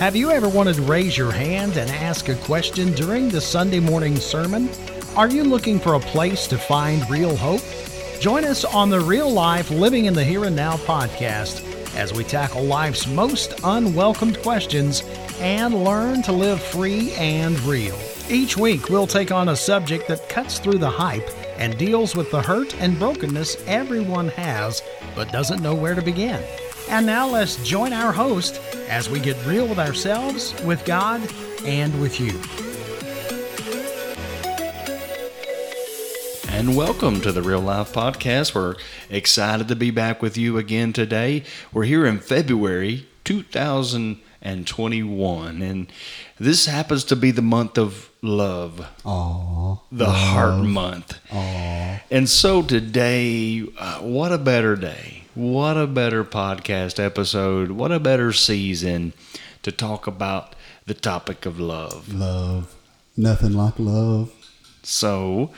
Have you ever wanted to raise your hand and ask a question during the Sunday morning sermon? Are you looking for a place to find real hope? Join us on the Real Life Living in the Here and Now podcast as we tackle life's most unwelcomed questions and learn to live free and real. Each week, we'll take on a subject that cuts through the hype and deals with the hurt and brokenness everyone has but doesn't know where to begin. And now let's join our host as we get real with ourselves, with God, and with you. And welcome to the Real Life Podcast. We're excited to be back with you again today. We're here in February 2021, and this happens to be the month of love. Aww. The love. heart month. Aww. And so today, uh, what a better day what a better podcast episode. What a better season to talk about the topic of love. Love. Nothing like love. So,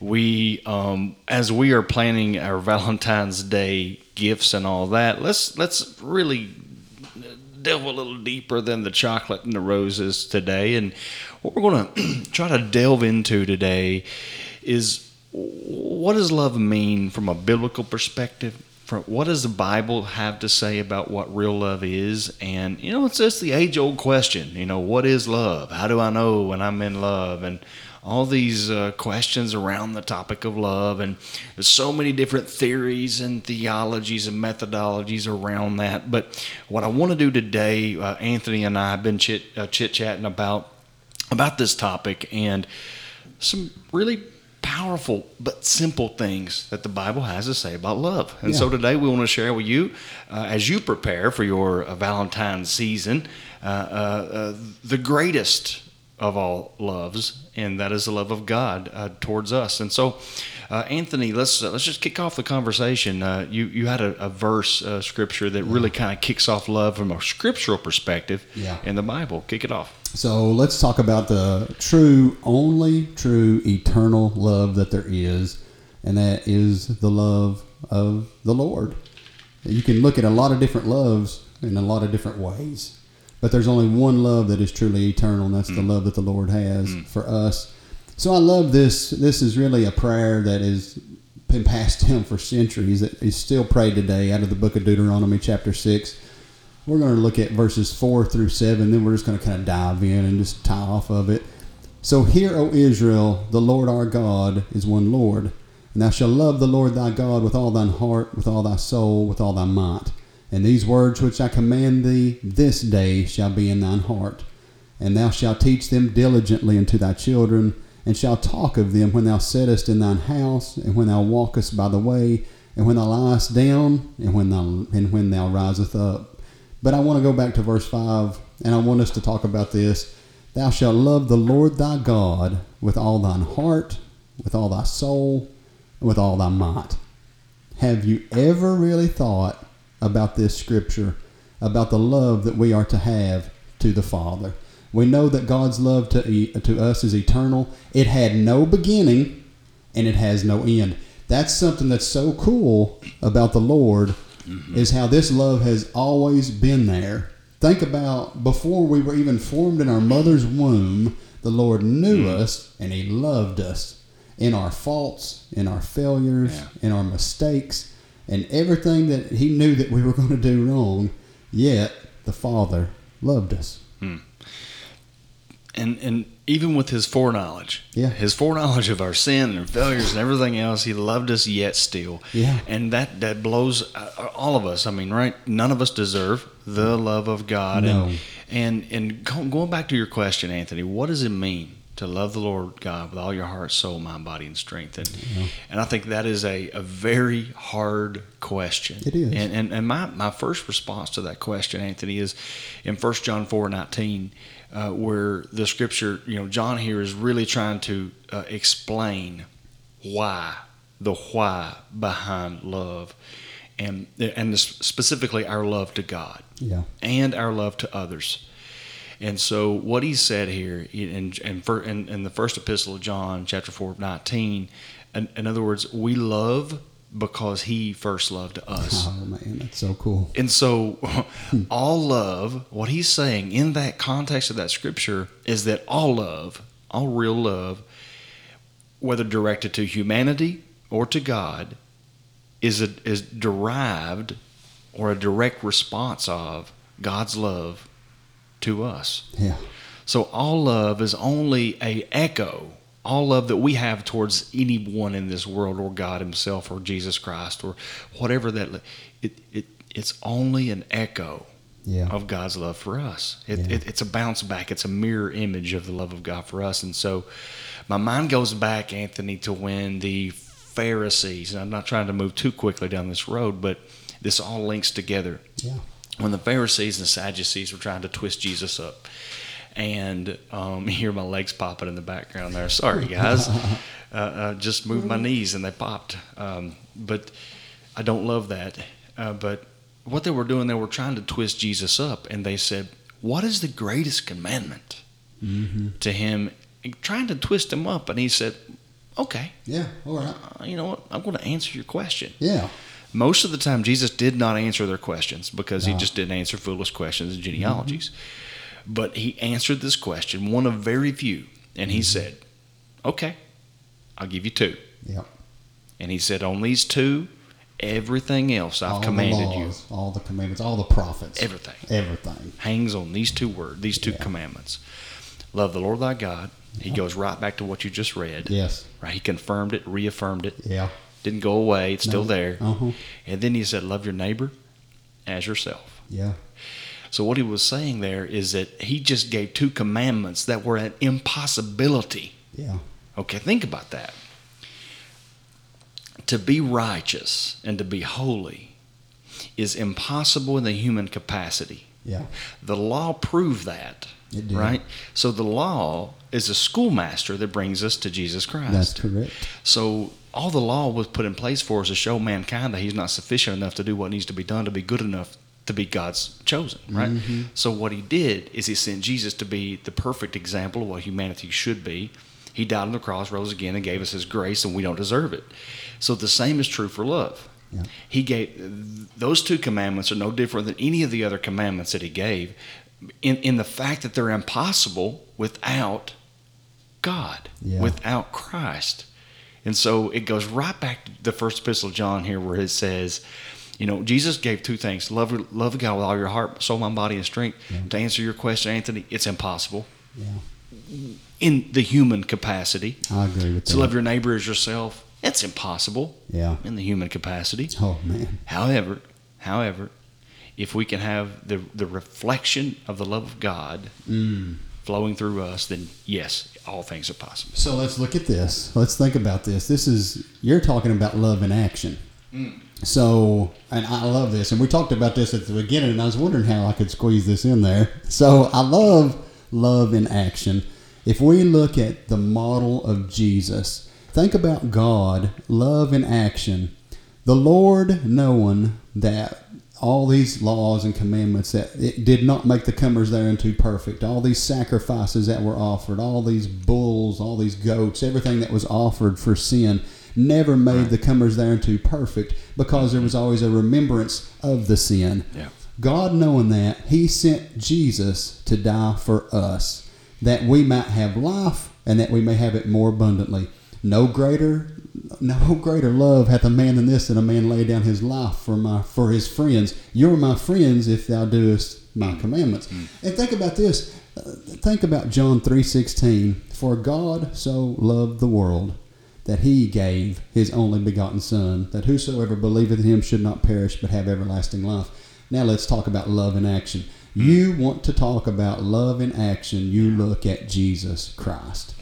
we um, as we are planning our Valentine's Day gifts and all that, let's let's really delve a little deeper than the chocolate and the roses today. And what we're going to try to delve into today is what does love mean from a biblical perspective? From what does the Bible have to say about what real love is? And you know, it's just the age old question. You know, what is love? How do I know when I'm in love? And all these uh, questions around the topic of love, and there's so many different theories and theologies and methodologies around that. But what I want to do today, uh, Anthony and I have been chit uh, chit chatting about about this topic and some really powerful but simple things that the Bible has to say about love. And yeah. so today we want to share with you, uh, as you prepare for your uh, Valentine's season, uh, uh, uh the greatest of all loves, and that is the love of God uh, towards us. And so, uh, Anthony, let's uh, let's just kick off the conversation. Uh, you you had a, a verse scripture that really kind of kicks off love from a scriptural perspective yeah. in the Bible. Kick it off. So let's talk about the true, only true eternal love that there is, and that is the love of the Lord. You can look at a lot of different loves in a lot of different ways, but there's only one love that is truly eternal, and that's mm. the love that the Lord has mm. for us. So I love this. This is really a prayer that has been passed down for centuries that is still prayed today out of the book of Deuteronomy, chapter 6 we're going to look at verses 4 through 7, then we're just going to kind of dive in and just tie off of it. So, hear, O Israel, the Lord our God is one Lord. And thou shalt love the Lord thy God with all thine heart, with all thy soul, with all thy might. And these words which I command thee this day shall be in thine heart. And thou shalt teach them diligently unto thy children, and shalt talk of them when thou sittest in thine house, and when thou walkest by the way, and when thou liest down, and when thou, and when thou risest up but I want to go back to verse 5, and I want us to talk about this. Thou shalt love the Lord thy God with all thine heart, with all thy soul, and with all thy might. Have you ever really thought about this scripture, about the love that we are to have to the Father? We know that God's love to, to us is eternal. It had no beginning and it has no end. That's something that's so cool about the Lord mm-hmm. is how this love has always been there. Think about before we were even formed in our mother's womb, the Lord knew mm-hmm. us and He loved us in our faults, in our failures, yeah. in our mistakes, and everything that He knew that we were going to do wrong. Yet the Father loved us. Mm. And and even with his foreknowledge, yeah, his foreknowledge of our sin and failures and everything else, he loved us yet still. Yeah, and that that blows uh, all of us. I mean, right? None of us deserve the love of God. No. And and and going back to your question, Anthony, what does it mean to love the Lord God with all your heart, soul, mind, body, and strength? And yeah. and I think that is a, a very hard question. It is. And and, and my, my first response to that question, Anthony, is in 1 John four nineteen uh, where the scripture, you know, John here is really trying to uh, explain why, the why behind love, and and specifically our love to God, yeah, and our love to others. And so, what he said here in, in, in, in the first epistle of John, chapter 4, 19, in, in other words, we love because he first loved us. Oh man, that's so cool. And so, all love, what he's saying in that context of that scripture is that all love, all real love, whether directed to humanity or to God, is a, is derived or a direct response of God's love to us. Yeah. So all love is only a echo. All love that we have towards anyone in this world, or God Himself, or Jesus Christ, or whatever that, it, it it's only an echo Yeah. of God's love for us. It, Yeah. it, it's a bounce back. It's a mirror image of the love of God for us. And so, my mind goes back, Anthony, to when the Pharisees. And I'm not trying to move too quickly down this road, but this all links together Yeah. When the Pharisees and the Sadducees were trying to twist Jesus up. And um, you hear my legs popping in the background there. Sorry, guys. uh, uh, just moved my knees and they popped. Um, but I don't love that. Uh, but what they were doing, they were trying to twist Jesus up. And they said, What is the greatest commandment Mm-hmm. to him? Trying to twist him up. And he said, Okay, Yeah. All right. uh, you know what? I'm going to answer your question. Yeah. Most of the time, Jesus did not answer their questions because he just didn't answer foolish questions and genealogies. Mm-hmm. But he answered this question, one of very few, and he mm-hmm. said, Okay, I'll give you two. Yeah. And he said, On these two, everything else I've all commanded the you, all the commandments, all the prophets, everything everything. hangs on these two words, these two Yeah. commandments. Love the Lord thy God. He goes right back to what you just read. Yes. Right? He confirmed it, reaffirmed it. Yeah. Didn't go away. It's still there. Uh-huh. And then he said, Love your neighbor as yourself. Yeah. So what he was saying there is that he just gave two commandments that were an impossibility. Yeah. Okay, think about that. To be righteous and to be holy is impossible in the human capacity. Yeah. The law proved that. It did. Right? So the law is a schoolmaster that brings us to Jesus Christ. That's correct. So all the law was put in place for us to show mankind that he's not sufficient enough to do what needs to be done to be good enough to be God's chosen, right? Mm-hmm. So what he did is he sent Jesus to be the perfect example of what humanity should be. He died on the cross, rose again, and gave us his grace, and we don't deserve it. So the same is true for love. Yeah. He gave those two commandments are no different than any of the other commandments that he gave in, in the fact that they're impossible without God, Yeah. without Christ. And so it goes right back to the first epistle of John here where it says, you know, Jesus gave two things. Love love God with all your heart, soul, mind, body, and strength. To answer your question, Anthony, it's impossible Yeah. in the human capacity. I agree with To that. love your neighbor as yourself, it's impossible Yeah. in the human capacity. Oh man. However, however, if we can have the the reflection of the love of God Mm. Flowing through us, then yes, all things are possible. So let's look at this. Let's think about this. This is you're talking about love in action. Mm. So, and I love this, and we talked about this at the beginning, and I was wondering how I could squeeze this in there. So, I love love in action. If we look at the model of Jesus, think about God, love in action. The Lord knowing that all these laws and commandments that it did not make the comers thereunto perfect, all these sacrifices that were offered, all these bulls, all these goats, everything that was offered for sin, never made the comers thereunto perfect because there was always a remembrance of the sin. Yeah. God knowing that, He sent Jesus to die for us, that we might have life and that we may have it more abundantly. No greater, no greater love hath a man than this, that a man lay down his life for my for his friends. You're my friends if thou doest my commandments. And think about this. Uh, think about John three sixteen. For God so loved the world that he gave his only begotten Son, that whosoever believeth in him should not perish but have everlasting life. Now let's talk about love in action. You want to talk about love in action, you look at Jesus Christ.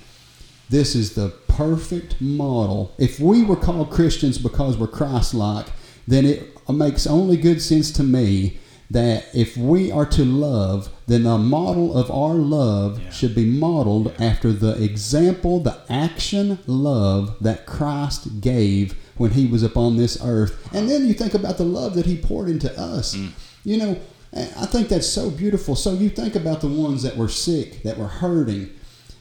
This is the perfect model. If we were called Christians because we're Christ like, then it makes only good sense to me that if we are to love, then the model of our love Yeah. should be modeled after the example, the action love that Christ gave when he was upon this earth. And then you think about the love that he poured into us. Mm. You know, I think that's so beautiful. So you think about the ones that were sick, that were hurting,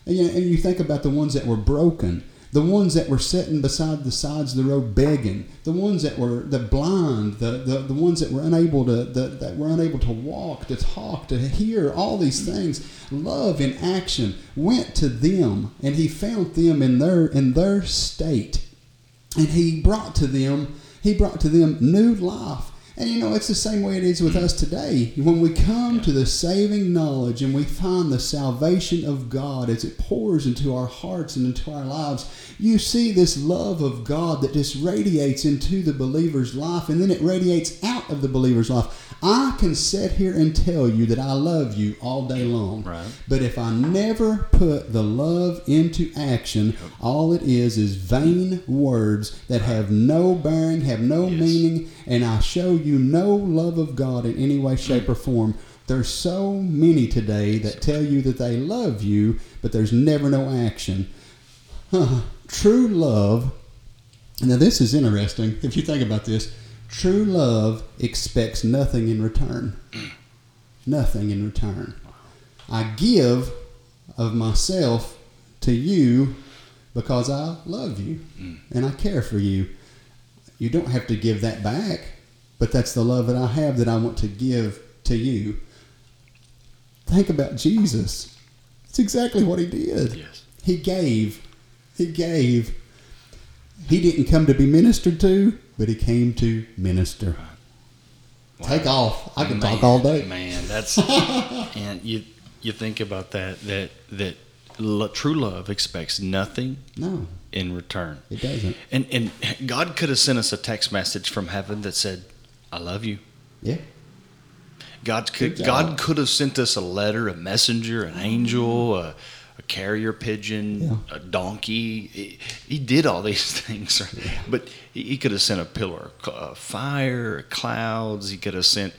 and you, and you think about the ones that were broken. the ones that were sitting beside the sides of the road begging, the ones that were the blind, the, the, the ones that were unable to the, that were unable to walk, to talk, to hear, all these things. Love in action went to them, and he found them in their in their state, and he brought to them he brought to them new life. And you know, it's the same way it is with mm. us today. When we come to the saving knowledge and we find the salvation of God as it pours into our hearts and into our lives, you see this love of God that just radiates into the believer's life and then it radiates out of the believer's life. I can sit here and tell you that I love you all day long. Right. But if I never put the love into action, all it is is vain words that have no bearing, have no Yes. meaning, and I show you no love of God in any way, shape, or form. There's so many today that tell you that they love you, but there's never no action. True love, now this is interesting if you think about this. True love expects nothing in return. Nothing in return. I give of myself to you because I love you mm. and I care for you. You don't have to give that back, but that's the love that I have that I want to give to you. Think about Jesus. It's exactly what he did. Yes. He gave. He gave. He didn't come to be ministered to, but he came to minister. Wow. Take off. I can talk all day. Man, that's and you you think about that that that lo- true love expects nothing No, in return. it doesn't. And and God could have sent us a text message from heaven that said, "I love you." Yeah. God could God could have sent us a letter, a messenger, an angel, a, a carrier pigeon, Yeah. a donkey. He, he did all these things, but he, he could have sent a pillar of fire, clouds. He could have sent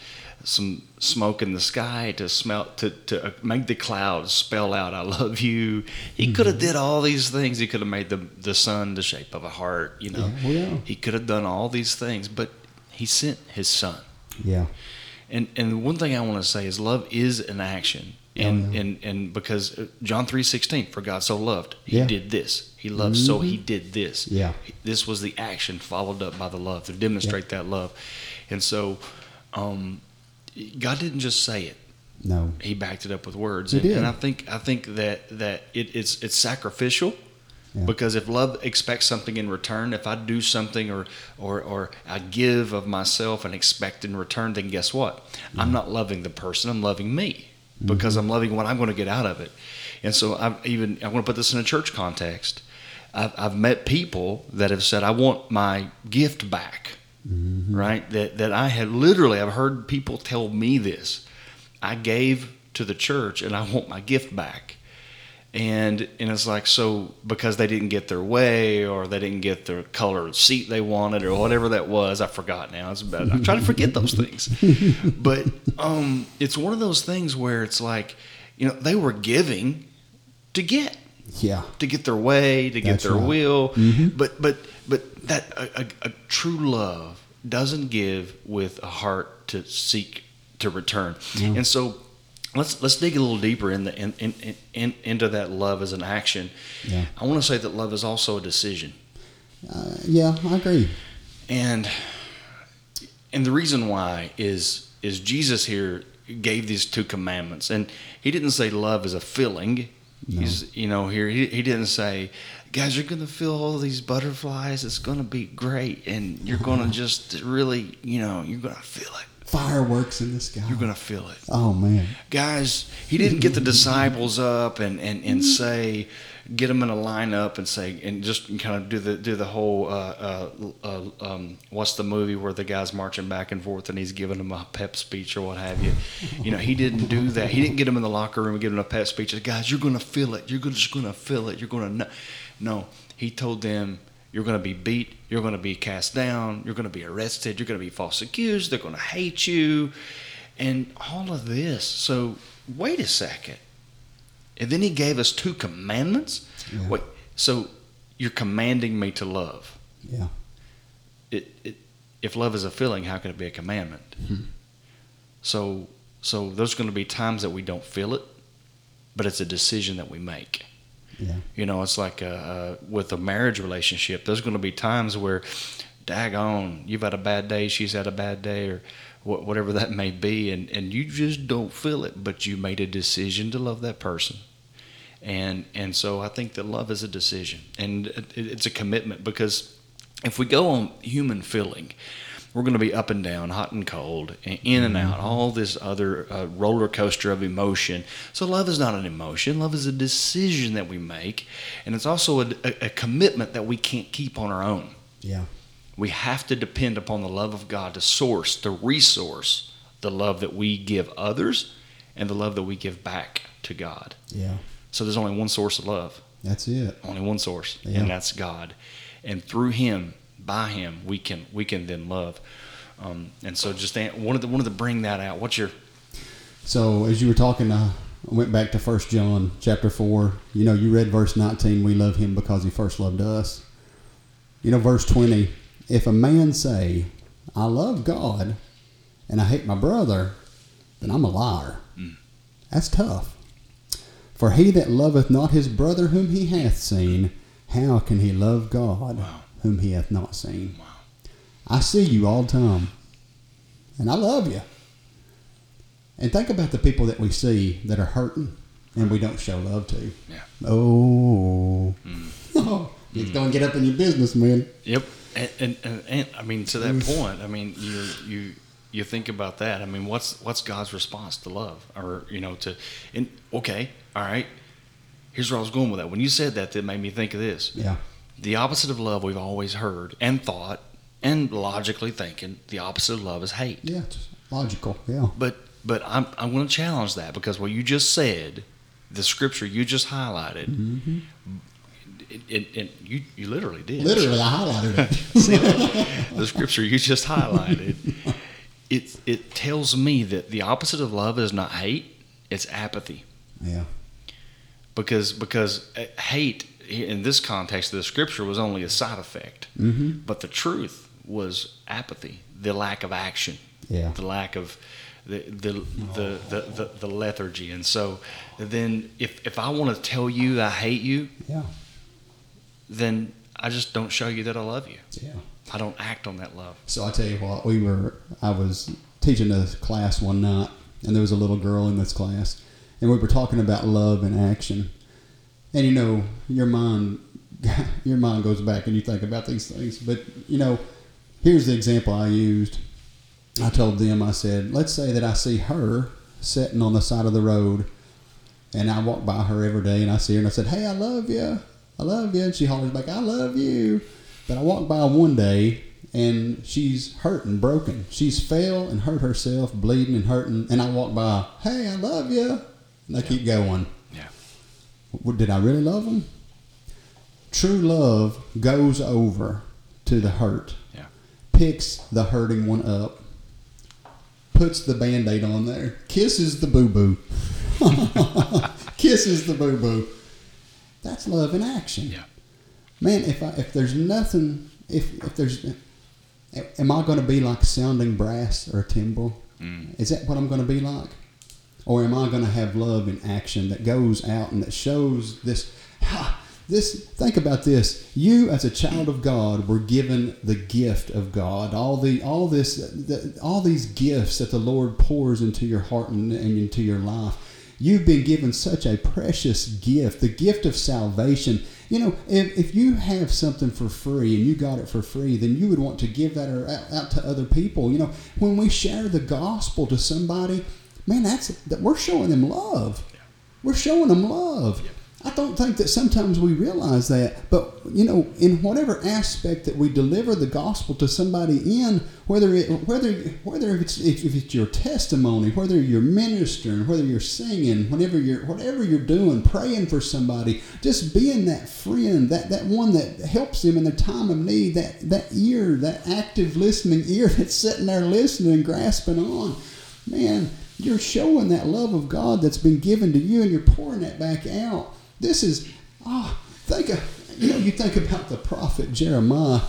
some smoke in the sky to smell to, to uh, make the clouds spell out "I love you." He could Mm-hmm. have did all these things. He could have made the the sun the shape of a heart. You know, Yeah, well, yeah. he could have done all these things, but he sent his son. Yeah. And and one thing I want to say is love is an action. And Oh, yeah. and and because uh, John 3:16 for God so loved he Yeah. did this. He loved so he did this. Yeah. This was the action followed up by the love to demonstrate that love. And so um God didn't just say it. No. He backed it up with words. He and, did. and I think I think that that it, it's it's sacrificial. Yeah. Because if love expects something in return, if I do something or, or, or I give of myself and expect in return, then guess what? I'm not loving the person, I'm loving me mm-hmm. because I'm loving what I'm going to get out of it. And so I've even, I want to put this in a church context. I've, I've met people that have said, I want my gift back, mm-hmm. right? That, that I had literally, I've heard people tell me this. I gave to the church and I want my gift back and and it's like so because they didn't get their way or they didn't get the color seat they wanted or whatever that was i forgot now it's about i try to forget those things but um it's one of those things where it's like you know they were giving to get Yeah. to get their way to get their right. will Mhm. but but but that a, a, a true love doesn't give with a heart to seek to return No. and so let's let's dig a little deeper in the in, in, in, in into that love as an action. Yeah. i want to say that love is also a decision. Uh, yeah, I agree. and and the reason why is is Jesus here gave these two commandments. And he didn't say love is a feeling No. he's you know here he, he didn't say guys you're gonna feel all these butterflies. It's gonna be great. And you're gonna just really you know you're gonna feel it Fireworks in the sky. you're gonna feel it Oh man. guys, he didn't get the disciples up and, and, and say, get them in a lineup and say, and just kind of do the do the whole, uh, uh, uh, um, what's the movie where the guy's marching back and forth and he's giving them a pep speech or what have you. You know, he didn't do that. He didn't get them in the locker room and give them a pep speech. Guys, you're gonna feel it. You're gonna, just gonna feel it. You're gonna know. No, he told them. You're going to be beat. You're going to be cast down. You're going to be arrested. You're going to be false accused. They're going to hate you and all of this. So wait a second. And then he gave us two commandments. Yeah. Wait, so you're commanding me to love. Yeah. It, it, if love is a feeling, how can it be a commandment? Hmm. So, so there's going to be times that we don't feel it, but it's a decision that we make. Yeah. You know, it's like with a marriage relationship. There's going to be times where, daggone, you've had a bad day, she's had a bad day, or wh- whatever that may be, and and you just don't feel it, but you made a decision to love that person. And and so I think that love is a decision, and it, it's a commitment because if we go on human feeling, we're going to be up and down, hot and cold, and in and out, all this other uh, roller coaster of emotion. So, love is not an emotion. Love is a decision that we make, and it's also a, a, a commitment that we can't keep on our own. Yeah. We have to depend upon the love of God to source, to resource the love that we give others and the love that we give back to God. Yeah. So, there's only one source of love, That's it. only one source, Yeah. and that's God. And through Him, by Him, we can we can then love. Um, and so, just an- wanted to, wanted to bring that out. What's your So as you were talking, uh, I went back to First John chapter four. You know, you read verse nineteen. We love him because he first loved us. You know, verse twenty. If a man say, "I love God," and I hate my brother, then I'm a liar. That's tough. For he that loveth not his brother whom he hath seen, how can he love God Wow. Whom he hath not seen? Wow. I see you all the time, and I love you. And think about the people that we see that are hurting and we don't show love to. Yeah. Oh, Mm. it's going to get up in your business, man. Yep. And, and, and, and I mean, to that point, I mean, you you you think about that. I mean, what's what's God's response to love, or you know, to and okay, all right. Here's where I was going with that. When you said that, that made me think of this. Yeah, The opposite of love we've always heard and thought and logically thinking the opposite of love is hate. yeah, it's logical. Yeah, But but I'm I'm going to challenge that because what you just said, the scripture you just highlighted, Mm-hmm. it, it, it, you you literally did. literally, I highlighted it. See, the scripture you just highlighted, it it tells me that the opposite of love is not hate; it's apathy. yeah, Because because uh, hate in this context of the scripture was only a side effect, mm-hmm. but the truth was apathy, the lack of action, yeah, the lack of the the the, the, the, the lethargy. And so then if if I want to tell you I hate you, yeah, then I just don't show you that I love you. yeah. I don't act on that love. So I tell you what, we were I was teaching a class one night, and there was a little girl in this class, and we were talking about love and action. And you know, your mind your mind goes back and you think about these things. But you know, here's the example I used. I told them, I said, let's say that I see her sitting on the side of the road, and I walk by her every day, and I see her, and I said, hey, I love you, I love you, and she hollers back, I love you. But I walked by one day, and she's hurt and broken. She's fell and hurt herself, bleeding and hurting, and I walk by, hey, I love you, and I keep going. Did I really love them? True love goes over to the hurt, Yeah. picks the hurting one up, puts the band aid on there, kisses the boo boo, kisses the boo boo. That's love in action. Yeah. Man, if I, if there's nothing, if if there's, am I going to be like sounding brass or timbrel? Mm. Is that what I'm going to be like? Or am I going to have love in action that goes out and that shows this? This think about this. You, as a child of God, were given the gift of God. All the all this the, all these gifts that the Lord pours into your heart and, and into your life. You've been given such a precious gift, the gift of salvation. You know, if, if you have something for free and you got it for free, then you would want to give that out, out to other people. You know, when we share the gospel to somebody, man, that's that we're showing them love. We're showing them love. I don't think that sometimes we realize that, but you know, in whatever aspect that we deliver the gospel to somebody in, whether it, whether whether it's if, if it's your testimony, whether you're ministering, whether you're singing, whenever you're whatever you're doing, praying for somebody, just being that friend, that that one that helps them in their time of need, that that ear, that active listening ear that's sitting there listening and grasping on, man, you're showing that love of God that's been given to you, and you're pouring that back out. This is, oh, think of, you know, you think about the prophet Jeremiah.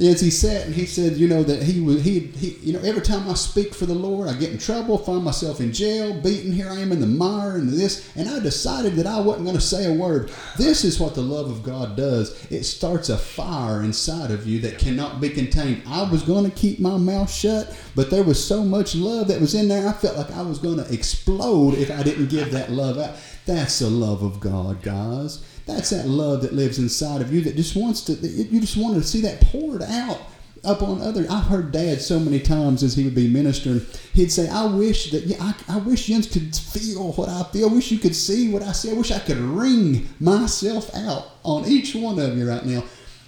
As he sat and he said, you know, that he was, he, he, you know, every time I speak for the Lord, I get in trouble, find myself in jail, beaten. Here I am in the mire and this. And I decided that I wasn't going to say a word. This is what the love of God does. It starts a fire inside of you that cannot be contained. I was going to keep my mouth shut, but there was so much love that was in there. I felt like I was going to explode if I didn't give that love out. That's the love of God, guys. That's that love that lives inside of you that just wants to, you just want to see that poured out up on other. I've heard Dad so many times as he would be ministering, he'd say, "I wish that yeah, I, I wish you could feel what I feel. I wish you could see what I see. I wish I could wring myself out on each one of you right now."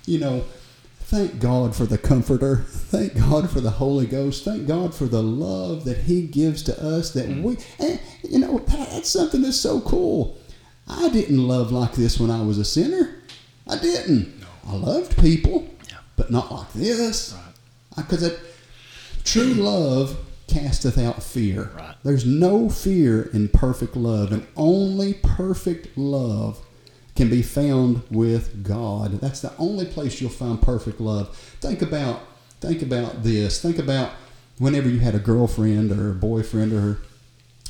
You know, thank God for the Comforter. Thank God for the Holy Ghost. Thank God for the love that He gives to us. That mm-hmm. we, and, you know, that's something that's so cool I didn't love like this when I was a sinner. I didn't. No. I loved people, yeah. but not like this. Because right. true love casteth out fear. Right. There's no fear in perfect love, and only perfect love can be found with God. That's the only place you'll find perfect love. Think about think about this. Think about whenever you had a girlfriend or a boyfriend or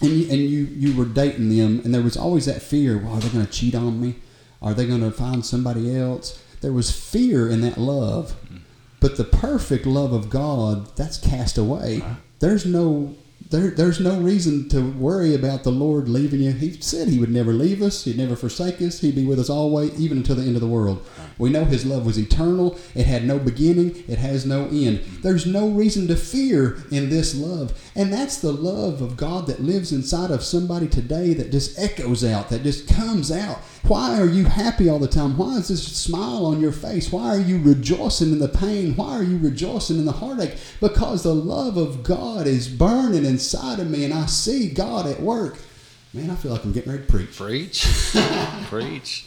and you, and you you were dating them, and there was always that fear. Well, are they going to cheat on me? Are they going to find somebody else? There was fear in that love, mm-hmm. but the perfect love of God that's cast away. There's no there, there's no reason to worry about the Lord leaving you. He said He would never leave us, He'd never forsake us, He'd be with us always, even until the end of the world. We know His love was eternal, it had no beginning, it has no end. There's no reason to fear in this love. And that's the love of God that lives inside of somebody today that just echoes out, that just comes out. Why are you happy all the time? Why is this smile on your face? Why are you rejoicing in the pain? Why are you rejoicing in the heartache? Because the love of God is burning inside of me and I see God at work. Man, I feel like I'm getting ready to preach. Preach. preach.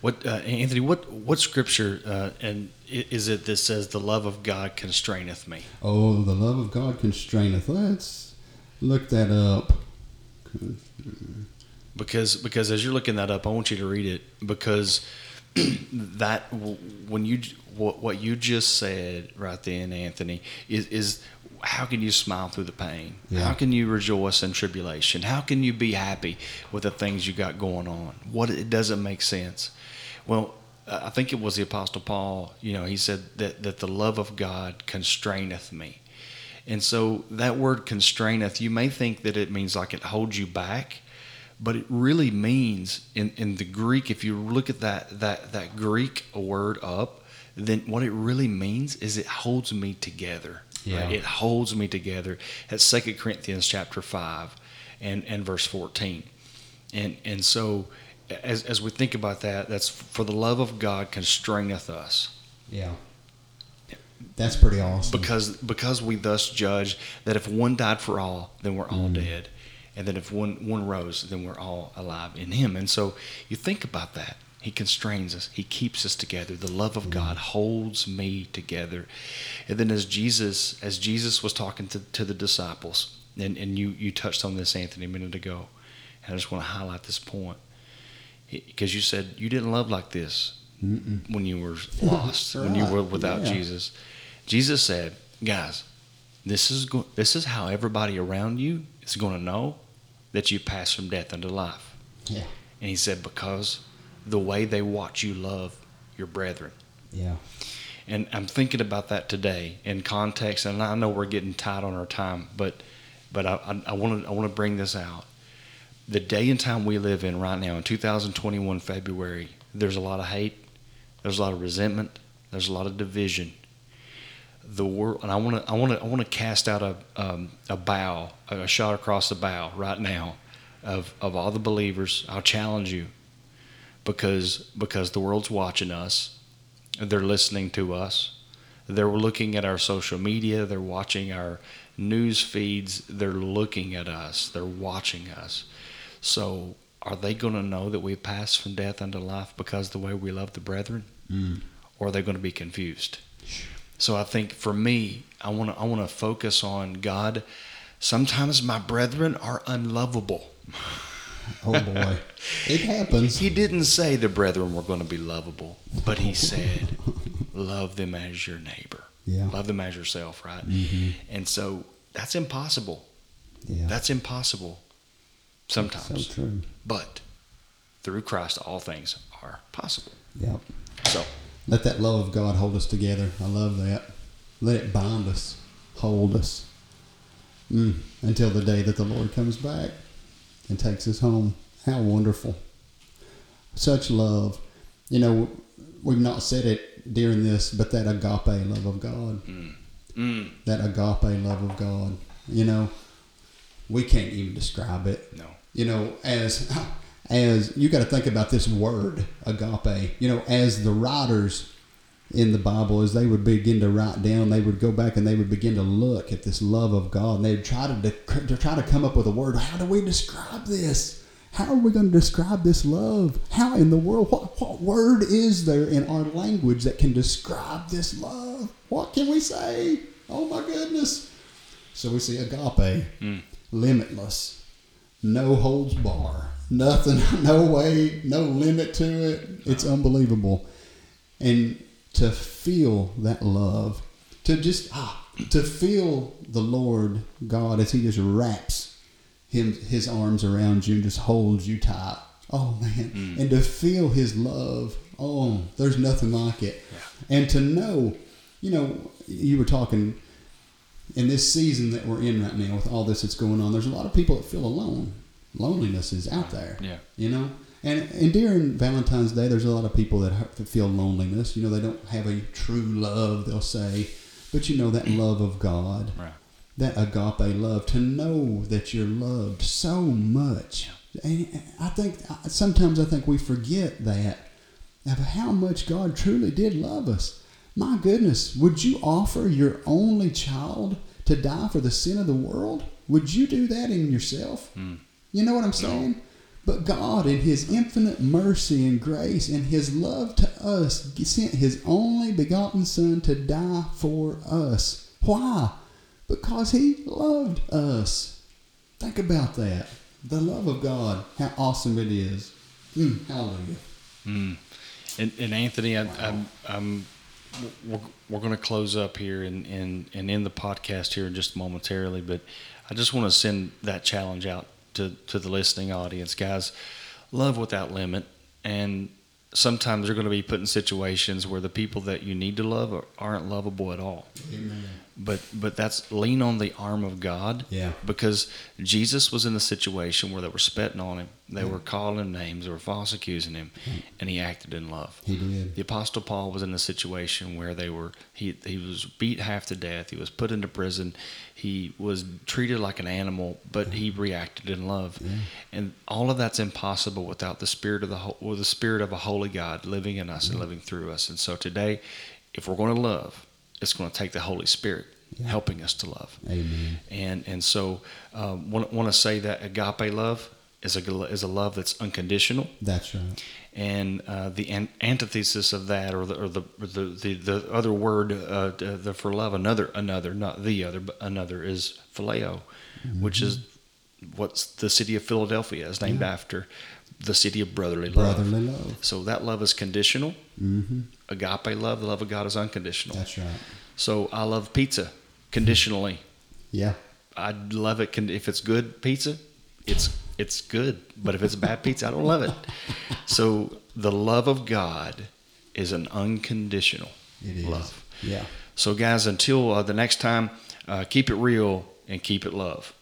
What uh, Anthony? What what scripture uh, and is it that says the love of God constraineth me? Oh, the love of God constraineth. Let's look that up. Because because as you're looking that up, I want you to read it because that when you what what you just said right then, Anthony, is is how can you smile through the pain? Yeah. How can you rejoice in tribulation? How can you be happy with the things you got going on? What it doesn't make sense. Well, I think it was the Apostle Paul. You know, he said that that the love of God constraineth me, and so that word constraineth, you may think that it means like it holds you back, but it really means in in the Greek. If you look at that that that Greek word up, then what it really means is it holds me together. Yeah. Right? It holds me together. At Second Corinthians chapter five, and and verse fourteen, and and so as, as we think about that, that's for the love of God constraineth us. Yeah. That's pretty awesome. Because because we thus judge that if one died for all, then we're all mm. dead. And that if one one rose, then we're all alive in him. And so you think about that. He constrains us. He keeps us together. The love of God mm. holds me together. And then as Jesus as Jesus was talking to, to the disciples, and, and you, you touched on this, Anthony, a minute ago, and I just want to highlight this point because you said you didn't love like this Mm-mm. when you were lost, right. when you were without yeah. Jesus. Jesus said, "Guys, this is go- this is how everybody around you is going to know that you pass from death unto life." Yeah. And he said, "Because the way they watch you love your brethren." Yeah. And I'm thinking about that today in context, and I know we're getting tight on our time, but but I want to I want to bring this out the day and time we live in right now, in 2021 February, there's a lot of hate, there's a lot of resentment, there's a lot of division. The world, and I want to, I want to, I want to cast out a, um, a bow, a shot across the bow right now, of of all the believers. I'll challenge you, because because the world's watching us, they're listening to us, they're looking at our social media, they're watching our news feeds, they're looking at us, they're watching us so are they going to know that we pass from death unto life because the way we love the brethren? Mm. Or are they going to be confused? So I think for me, I want to I want to focus on God. Sometimes my brethren are unlovable. Oh boy, it happens. He didn't say the brethren were going to be lovable, but he said, love them as your neighbor. Yeah. Love them as yourself, right? Mhm. And so that's impossible. Yeah. That's impossible sometimes. so. But through Christ, all things are possible. Yep. So, Let that love of God hold us together. I love that. Let it bind us, hold us, mm, until the day that the Lord comes back and takes us home. How wonderful! Such love. You know, we've not said it during this, but that agape love of God. mm, That agape love of God. You know, we can't even describe it. no. you know, as as you got to think about this word agape. You know, as the writers in the Bible, as they would begin to write down, they would go back and they would begin to look at this love of God, and they'd try to to try to come up with a word. How do we describe this? How are we going to describe this love? How in the world? What what word is there in our language that can describe this love? What can we say? Oh my goodness! So we see agape, hmm. limitless, no holds bar, nothing, no way, no limit to it. It's unbelievable. And to feel that love, to just ah, to feel the Lord God as He just wraps him His arms around you and just holds you tight. Oh man, and to feel His love. Oh, there's nothing like it. And to know, you know, you were talking in this season that we're in right now with all this that's going on, there's a lot of people that feel alone. Loneliness is out there. Yeah. You know? And, and during Valentine's Day, there's a lot of people that that feel loneliness. You know, they don't have a true love, they'll say. But you know, that love of God, Right. that agape love, to know that you're loved so much. And uh, I think uh, sometimes I think we forget that of how much God truly did love us. My goodness, would you offer your only child to die for the sin of the world? Would you do that in yourself? Hmm. You know what I'm saying? But God, in His infinite mercy and grace and His love to us, sent His only begotten Son to die for us. Why? Because He loved us. Think about that. The love of God, how awesome it is. Mm, hallelujah. Mm. And, and Anthony, I, I'm, I'm, we're, we're going to close up here and, and, and end the podcast here in just momentarily, but I just want to send that challenge out to, to the listening audience. Guys, love without limit. And sometimes you're going to be put in situations where the people that you need to love are, aren't lovable at all. Amen. But but that's lean on the arm of God. Yeah. Because Jesus was in a situation where they were spitting on him, they were calling him names, they were false accusing him, and he acted in love. He did. The apostle Paul was in a situation where they were he he was beat half to death. He was put into prison. He was treated like an animal, but he reacted in love. And all of that's impossible without the spirit of the ho- with the spirit of a holy God living in us and living through us. And so today, if we're going to love, it's going to take the Holy Spirit helping us to love. Amen. And and so um, want want to say that agape love is a is a love that's unconditional That's right. and uh, the an- antithesis of that, or the or the the, the, the other word uh, the, for love, another another, not the other, but another is phileo, which is what's the city of Philadelphia is named after the city of brotherly love. Brotherly love. So that love is conditional. Mm-hmm. Agape love, the love of God, is unconditional. That's right. So I love pizza conditionally. Yeah. I love it con- if it's good pizza. It's it's good, but if it's bad pizza, I don't love it. So the love of God is an unconditional It is. love. Yeah. So guys, until uh, the next time, uh, keep it real and keep it love.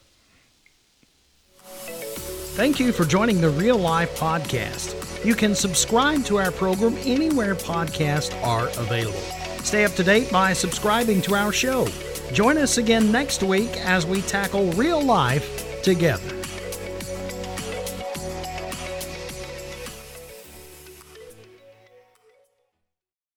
Thank you for joining the Real Life Podcast. You can subscribe to our program anywhere podcasts are available. Stay up to date by subscribing to our show. Join us again next week as we tackle real life together.